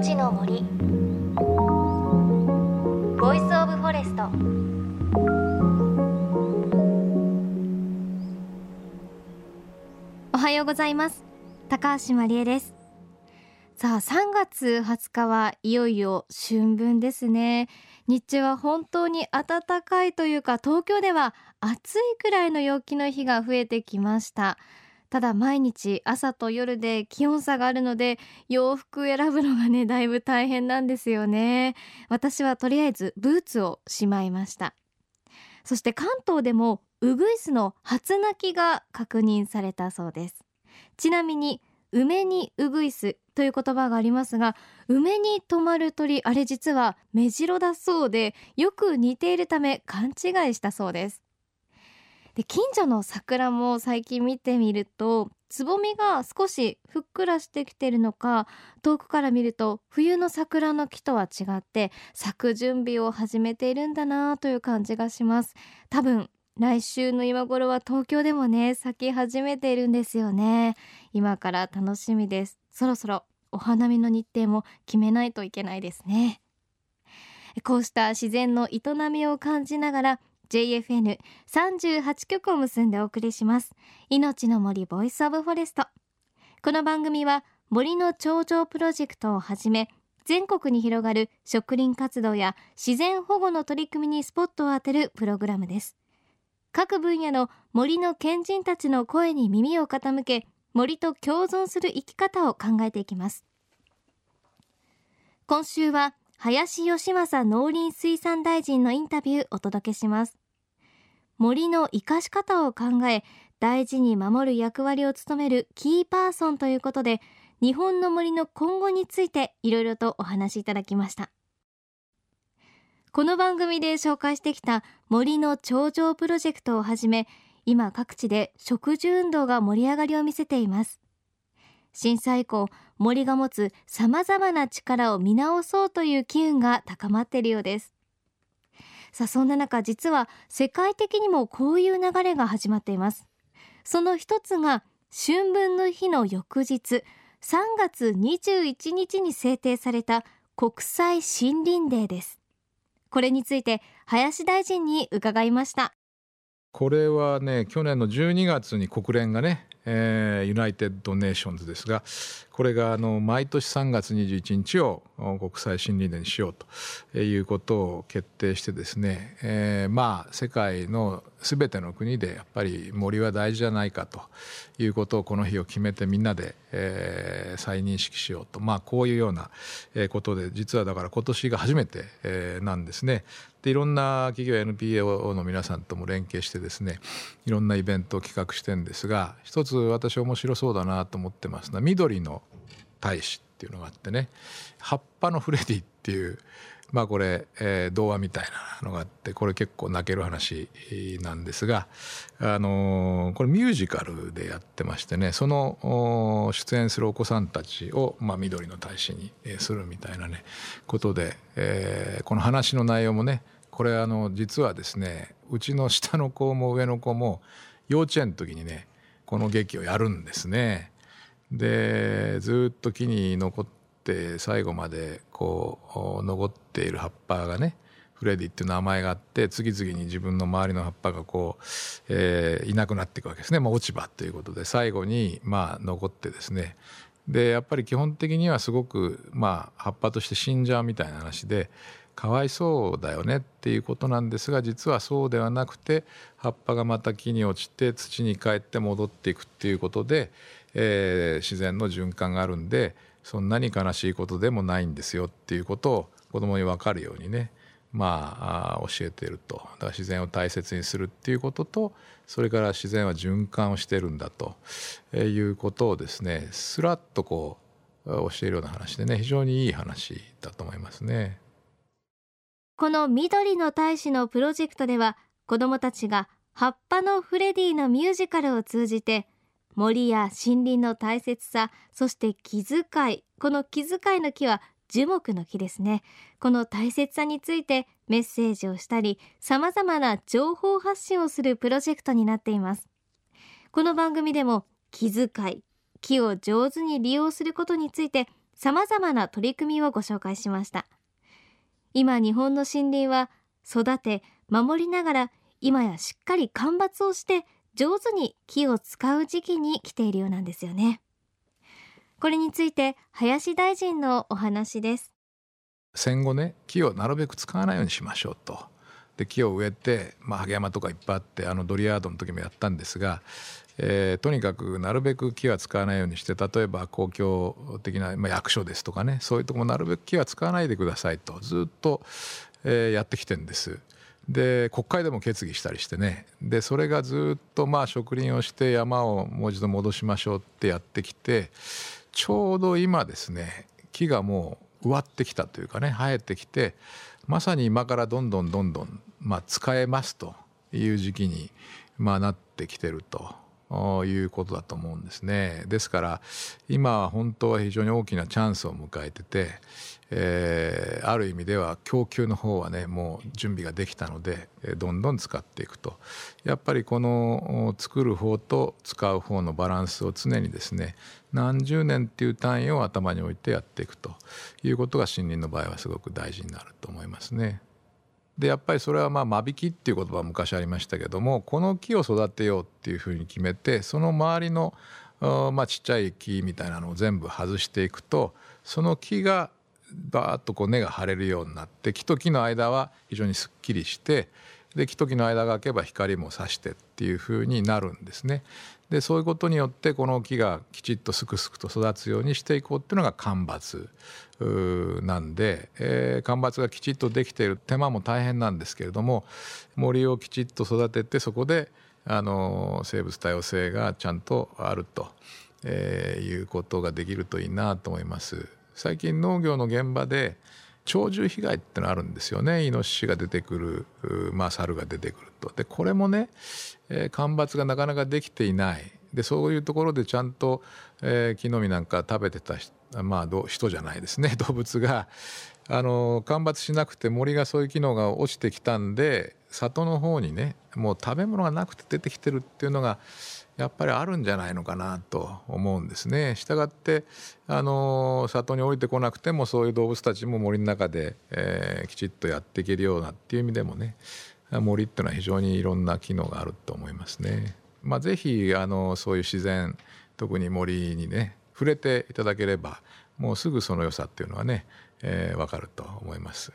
いのちの森。 Voice of Forest。おはようございます。高橋万里恵です。さあ3月20日はいよいよ春分ですね。日中は本当に暖かいというか東京では暑いくらいの陽気の日が増えてきました。ただ毎日朝と夜で気温差があるので洋服選ぶのがね だいぶ大変なんですよね。私はとりあえずブーツをしまいました。そして関東でもウグイスの初鳴きが確認されたそうです。ちなみに梅にウグイスという言葉がありますが梅に止まる鳥あれ実は目白だそうでよく似ているため勘違いしたそうです。で近所の桜も最近見てみるとつぼみが少しふっくらしてきてるのか遠くから見ると冬の桜の木とは違って咲く準備を始めているんだなという感じがします。多分来週の今頃は東京でもね咲き始めているんですよね。今から楽しみです。そろそろお花見の日程も決めないといけないですね。こうした自然の営みを感じながら JFN38 局を結んでお送りします。いのちの森 Voice of Forest この番組は森の長城プロジェクトをはじめ全国に広がる植林活動や自然保護の取り組みにスポットを当てるプログラムです。各分野の森の賢人たちの声に耳を傾け森と共存する生き方を考えていきます。今週は林義正農林水産大臣のインタビューお届けします。森の生かし方を考え大事に守る役割を務めるキーパーソンということで日本の森の今後についていろいろとお話しいただきました。この番組で紹介してきた森の頂上プロジェクトをはじめ今各地で植樹運動が盛り上がりを見せています。震災以降森が持つ様々な力を見直そうという機運が高まっているようです。さあそんな中実は世界的にもこういう流れが始まっています。その一つが春分の日の翌日3月21日に制定された国際森林デーです。これについて林大臣に伺いました。これはね去年の12月に国連がね、 United Nations ですがこれがあの毎年3月21日を国際森林デーにしようということを決定してですね、えー、まあ世界の全ての国でやっぱり森は大事じゃないかということをこの日を決めてみんなで、えー、再認識しようとまあこういうようなことで実はだから今年が初めて、えー、なんですね。でいろんな企業 NPO の皆さんとも連携してですねいろんなイベントを企画してんですが一つ私面白そうだなと思ってますのは緑の大使っていうのがあってね葉っぱのフレディっていうまあこれ、えー、童話みたいなのがあってこれ結構泣ける話なんですが、あのー、これミュージカルでやってましてねその出演するお子さんたちを、まあ、緑の大使にするみたいなねことで、えー、この話の内容もねこれあの実はですねうちの下の子も上の子も幼稚園の時にねこの劇をやるんですね。でずっと木に残って最後までこう残っている葉っぱがねフレディっていう名前があって次々に自分の周りの葉っぱがこう、えー、いなくなっていくわけですね、まあ、落ち葉ということで最後にまあ残ってですね。でやっぱり基本的にはすごくまあ葉っぱとして死んじゃうみたいな話でかわいそうだよねっていうことなんですが実はそうではなくて葉っぱがまた木に落ちて土に帰って戻っていくっていうことで、えー、自然の循環があるんでそんなに悲しいことでもないんですよっていうことを子供に分かるようにねまあ教えているとだから自然を大切にするっていうこととそれから自然は循環をしてるんだということをですねすらっとこう教えるような話でね非常にいい話だと思いますね。この緑の大使のプロジェクトでは子どもたちが葉っぱのフレディのミュージカルを通じて森や森林の大切さそして気遣い。この気遣いの木は樹木の木ですね。この大切さについてメッセージをしたり様々な情報発信をするプロジェクトになっています。この番組でも気遣い木を上手に利用することについて様々な取り組みをご紹介しました。今日本の森林は育て守りながら今やしっかり間伐をして上手に木を使う時期に来ているようなんですよね。これについて林大臣のお話です。戦後ね木をなるべく使わないようにしましょうと。で木を植えて、まあ、萩山とかいっぱいあってあのドリアードの時もやったんですが、えー、とにかくなるべく木は使わないようにして例えば公共的な、まあ、役所ですとかねそういうとこもなるべく木は使わないでくださいとずっと、えー、やってきてんです。で国会でも決議したりしてね。でそれがずっとまあ植林をして山をもう一度戻しましょうってやってきてちょうど今ですね木がもう植わってきたというかね生えてきてまさに今からどんどんどんどん、まあ、使えますという時期に、まあ、なってきてると。いうことだと思うんですね。ですから今は本当は非常に大きなチャンスを迎えてて、えー、ある意味では供給の方はねもう準備ができたのでどんどん使っていくとやっぱりこの作る方と使う方のバランスを常にですね何十年っていう単位を頭に置いてやっていくということが森林の場合はすごく大事になると思いますね。でやっぱりそれはまあ間引きっていう言葉は昔ありましたけどもこの木を育てようっていうふうに決めてその周りのまあちっちゃい木みたいなのを全部外していくとその木がバーッとこう根が張れるようになって木と木の間は非常にすっきりしてで木と木の間が空けば光も差してっていうふうになるんですね。でそういうことによってこの木がきちっとすくすくと育つようにしていこうっていうのが間伐なんで、えー、間伐がきちっとできている手間も大変なんですけれども森をきちっと育ててそこであの生物多様性がちゃんとあると、えー、いうことができるといいなと思います。最近農業の現場で鳥獣被害ってのあるんですよね。イノシシが出てくる、まあ、猿が出てくると。でこれもね、えー、干ばつがなかなかできていない。でそういうところでちゃんと、えー、木の実なんか食べてたまあ人じゃないですね。動物があの干ばつしなくて森がそういう機能が落ちてきたんで里の方にねもう食べ物がなくて出てきてるっていうのがやっぱりあるんじゃないのかなと思うんですね。したがってあの里に降りてこなくてもそういう動物たちも森の中で、えー、きちっとやっていけるようなっていう意味でもね森っていうのは非常にいろんな機能があると思いますね。まあ、ぜひあのそういう自然特に森にね触れていただければもうすぐその良さっていうのはね、えー、分かると思います。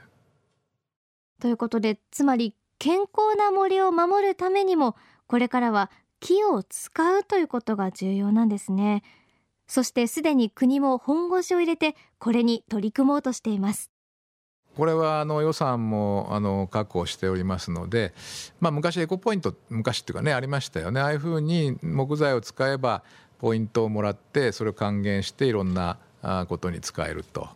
ということでつまり健康な森を守るためにもこれからは木を使うということが重要なんですね。そしてすでに国も本腰を入れてこれに取り組もうとしています。これはあの予算もあの確保しておりますので、まあ、昔エコポイント昔っていうかねありましたよね。ああいうふうに木材を使えばポイントをもらってそれを還元していろんなことに使えると。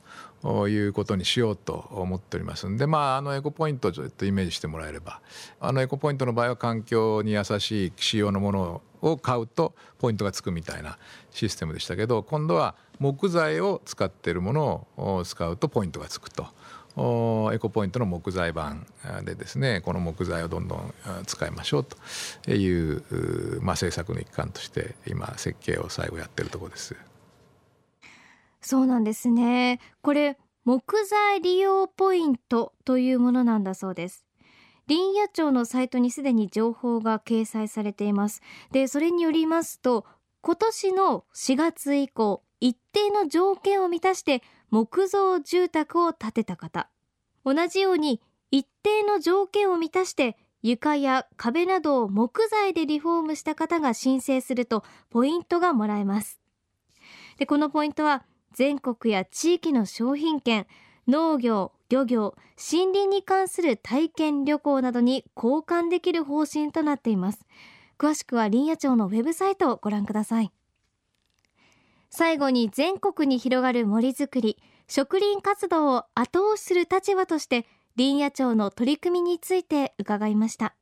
いうことにしようと思っておりますんで、まあ、あのエコポイントをちょっとイメージしてもらえればあのエコポイントの場合は環境に優しい仕様のものを買うとポイントがつくみたいなシステムでしたけど今度は木材を使っているものを使うとポイントがつくと。エコポイントの木材版でですねこの木材をどんどん使いましょうという、まあ、政策の一環として今設計を最後やってるところです。そうなんですね。これ木材利用ポイントというものなんだそうです。林野庁のサイトにすでに情報が掲載されています。でそれによりますと今年の4月以降一定の条件を満たして木造住宅を建てた方。同じように一定の条件を満たして床や壁などを木材でリフォームした方が申請するとポイントがもらえます。でこのポイントは全国や地域の商品券農業漁業森林に関する体験旅行などに交換できる方針となっています。詳しくは林野庁のウェブサイトをご覧ください。最後に全国に広がる森づくり植林活動を後押しする立場として林野庁の取り組みについて伺いました。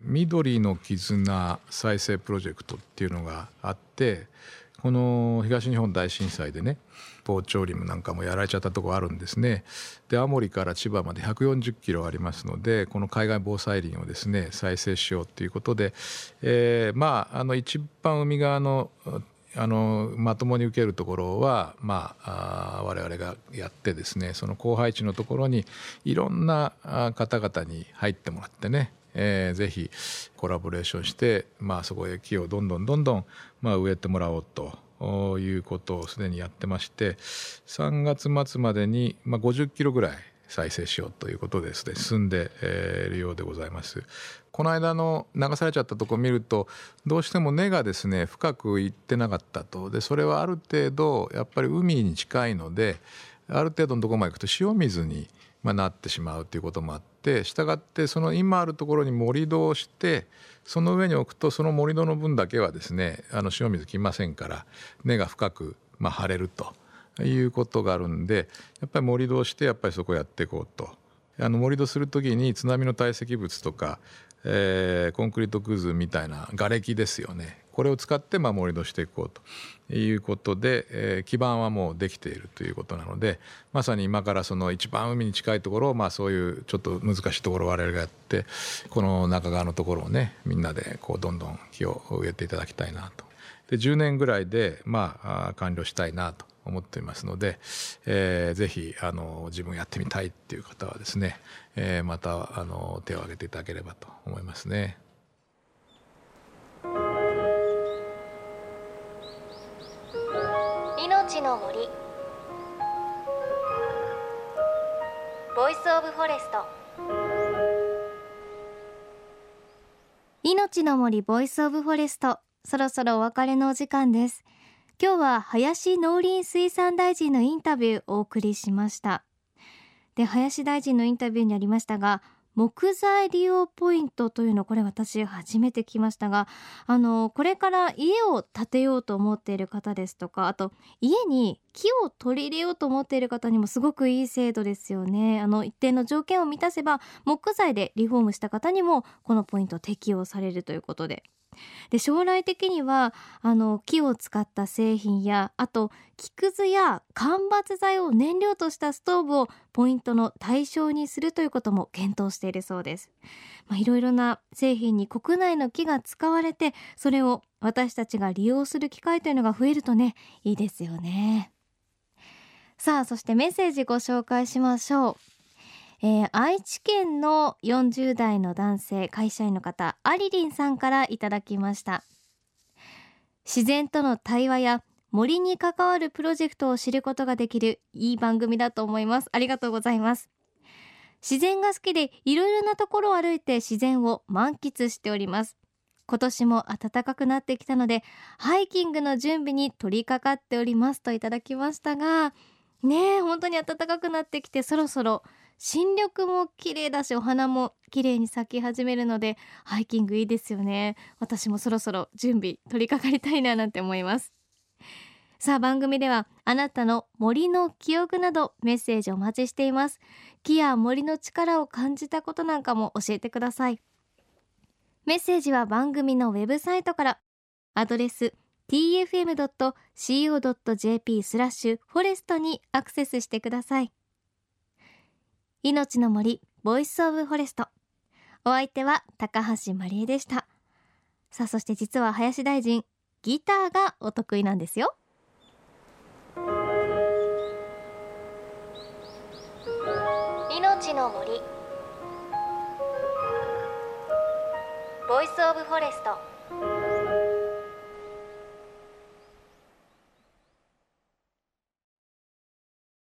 緑の絆再生プロジェクトっていうのがあってこの東日本大震災でね防潮林なんかもやられちゃったとこあるんですね。で青森から千葉まで140キロありますのでこの海外防災林をですね再生しようということで、えー、まああの一番海側のあのまともに受けるところは、まあ、あ我々がやってですねその後輩地のところにいろんな方々に入ってもらってねえー、ぜひコラボレーションして、まあ、そこへ木をどんどんどんどん、まあ、植えてもらおうということをすでにやってまして3月末までに、ま、50キロぐらい再生しようということですね進んでいるようでございます。この間の流されちゃったとこ見るとどうしても根がですね深くいってなかったとでそれはある程度やっぱり海に近いのである程度のとこまで行くと塩水にまなってしまうということもあってしたがってその今あるところに盛り土をしてその上に置くとその盛り土の分だけはですねあの塩水きませんから根が深くま張れると。いうことがあるんでやっぱり盛り土をしてやっぱりそこをやっていこうと。あの盛り土する時に津波の堆積物とか、えー、コンクリートくずみたいな瓦礫ですよねこれを使ってまあ盛り土していこうということで、えー、基盤はもうできているということなのでまさに今からその一番海に近いところを、まあ、そういうちょっと難しいところを我々がやってこの中側のところをねみんなでこうどんどん木を植えていただきたいなと。で10年ぐらいで、まあ、完了したいなと思っていますので、えー、ぜひあの自分やってみたいっていう方はですね、えー、またあの手を挙げていただければと思いますね。いのちの森。 Voice of Forest。いのちの森 Voice of Forest。そろそろお別れのお時間です今日は林農林水産大臣のインタビューお送りしました。で林大臣のインタビューにありましたが木材利用ポイントというのこれ私初めて聞きましたがあのこれから家を建てようと思っている方ですとかあと家に木を取り入れようと思っている方にもすごくいい制度ですよね。あの一定の条件を満たせば木材でリフォームした方にもこのポイント適用されるということで。で将来的にはあの木を使った製品やあと木くずや間伐材を燃料としたストーブをポイントの対象にするということも検討しているそうです。まあ、いろいろな製品に国内の木が使われてそれを私たちが利用する機会というのが増えるとねいいですよね。さあそしてメッセージご紹介しましょう。えー、愛知県の40代の男性会社員の方アリリンさんからいただきました。自然との対話や森に関わるプロジェクトを知ることができるいい番組だと思います。ありがとうございます。自然が好きでいろいろなところを歩いて自然を満喫しております。今年も暖かくなってきたのでハイキングの準備に取り掛かっておりますといただきましたがねえ本当に暖かくなってきてそろそろ新緑も綺麗だしお花も綺麗に咲き始めるのでハイキングいいですよね。私もそろそろ準備取り掛かりたいななんて思います。さあ番組ではあなたの森の記憶などメッセージお待ちしています。木や森の力を感じたことなんかも教えてください。メッセージは番組のウェブサイトから。アドレス tfm.co.jp スラッシュ forest にアクセスしてください。いのちの森 Voice of Forest。お相手は高橋万里恵でした。さあそして実は林大臣ギターがお得意なんですよ。命の森。ボイスオブフォレスト。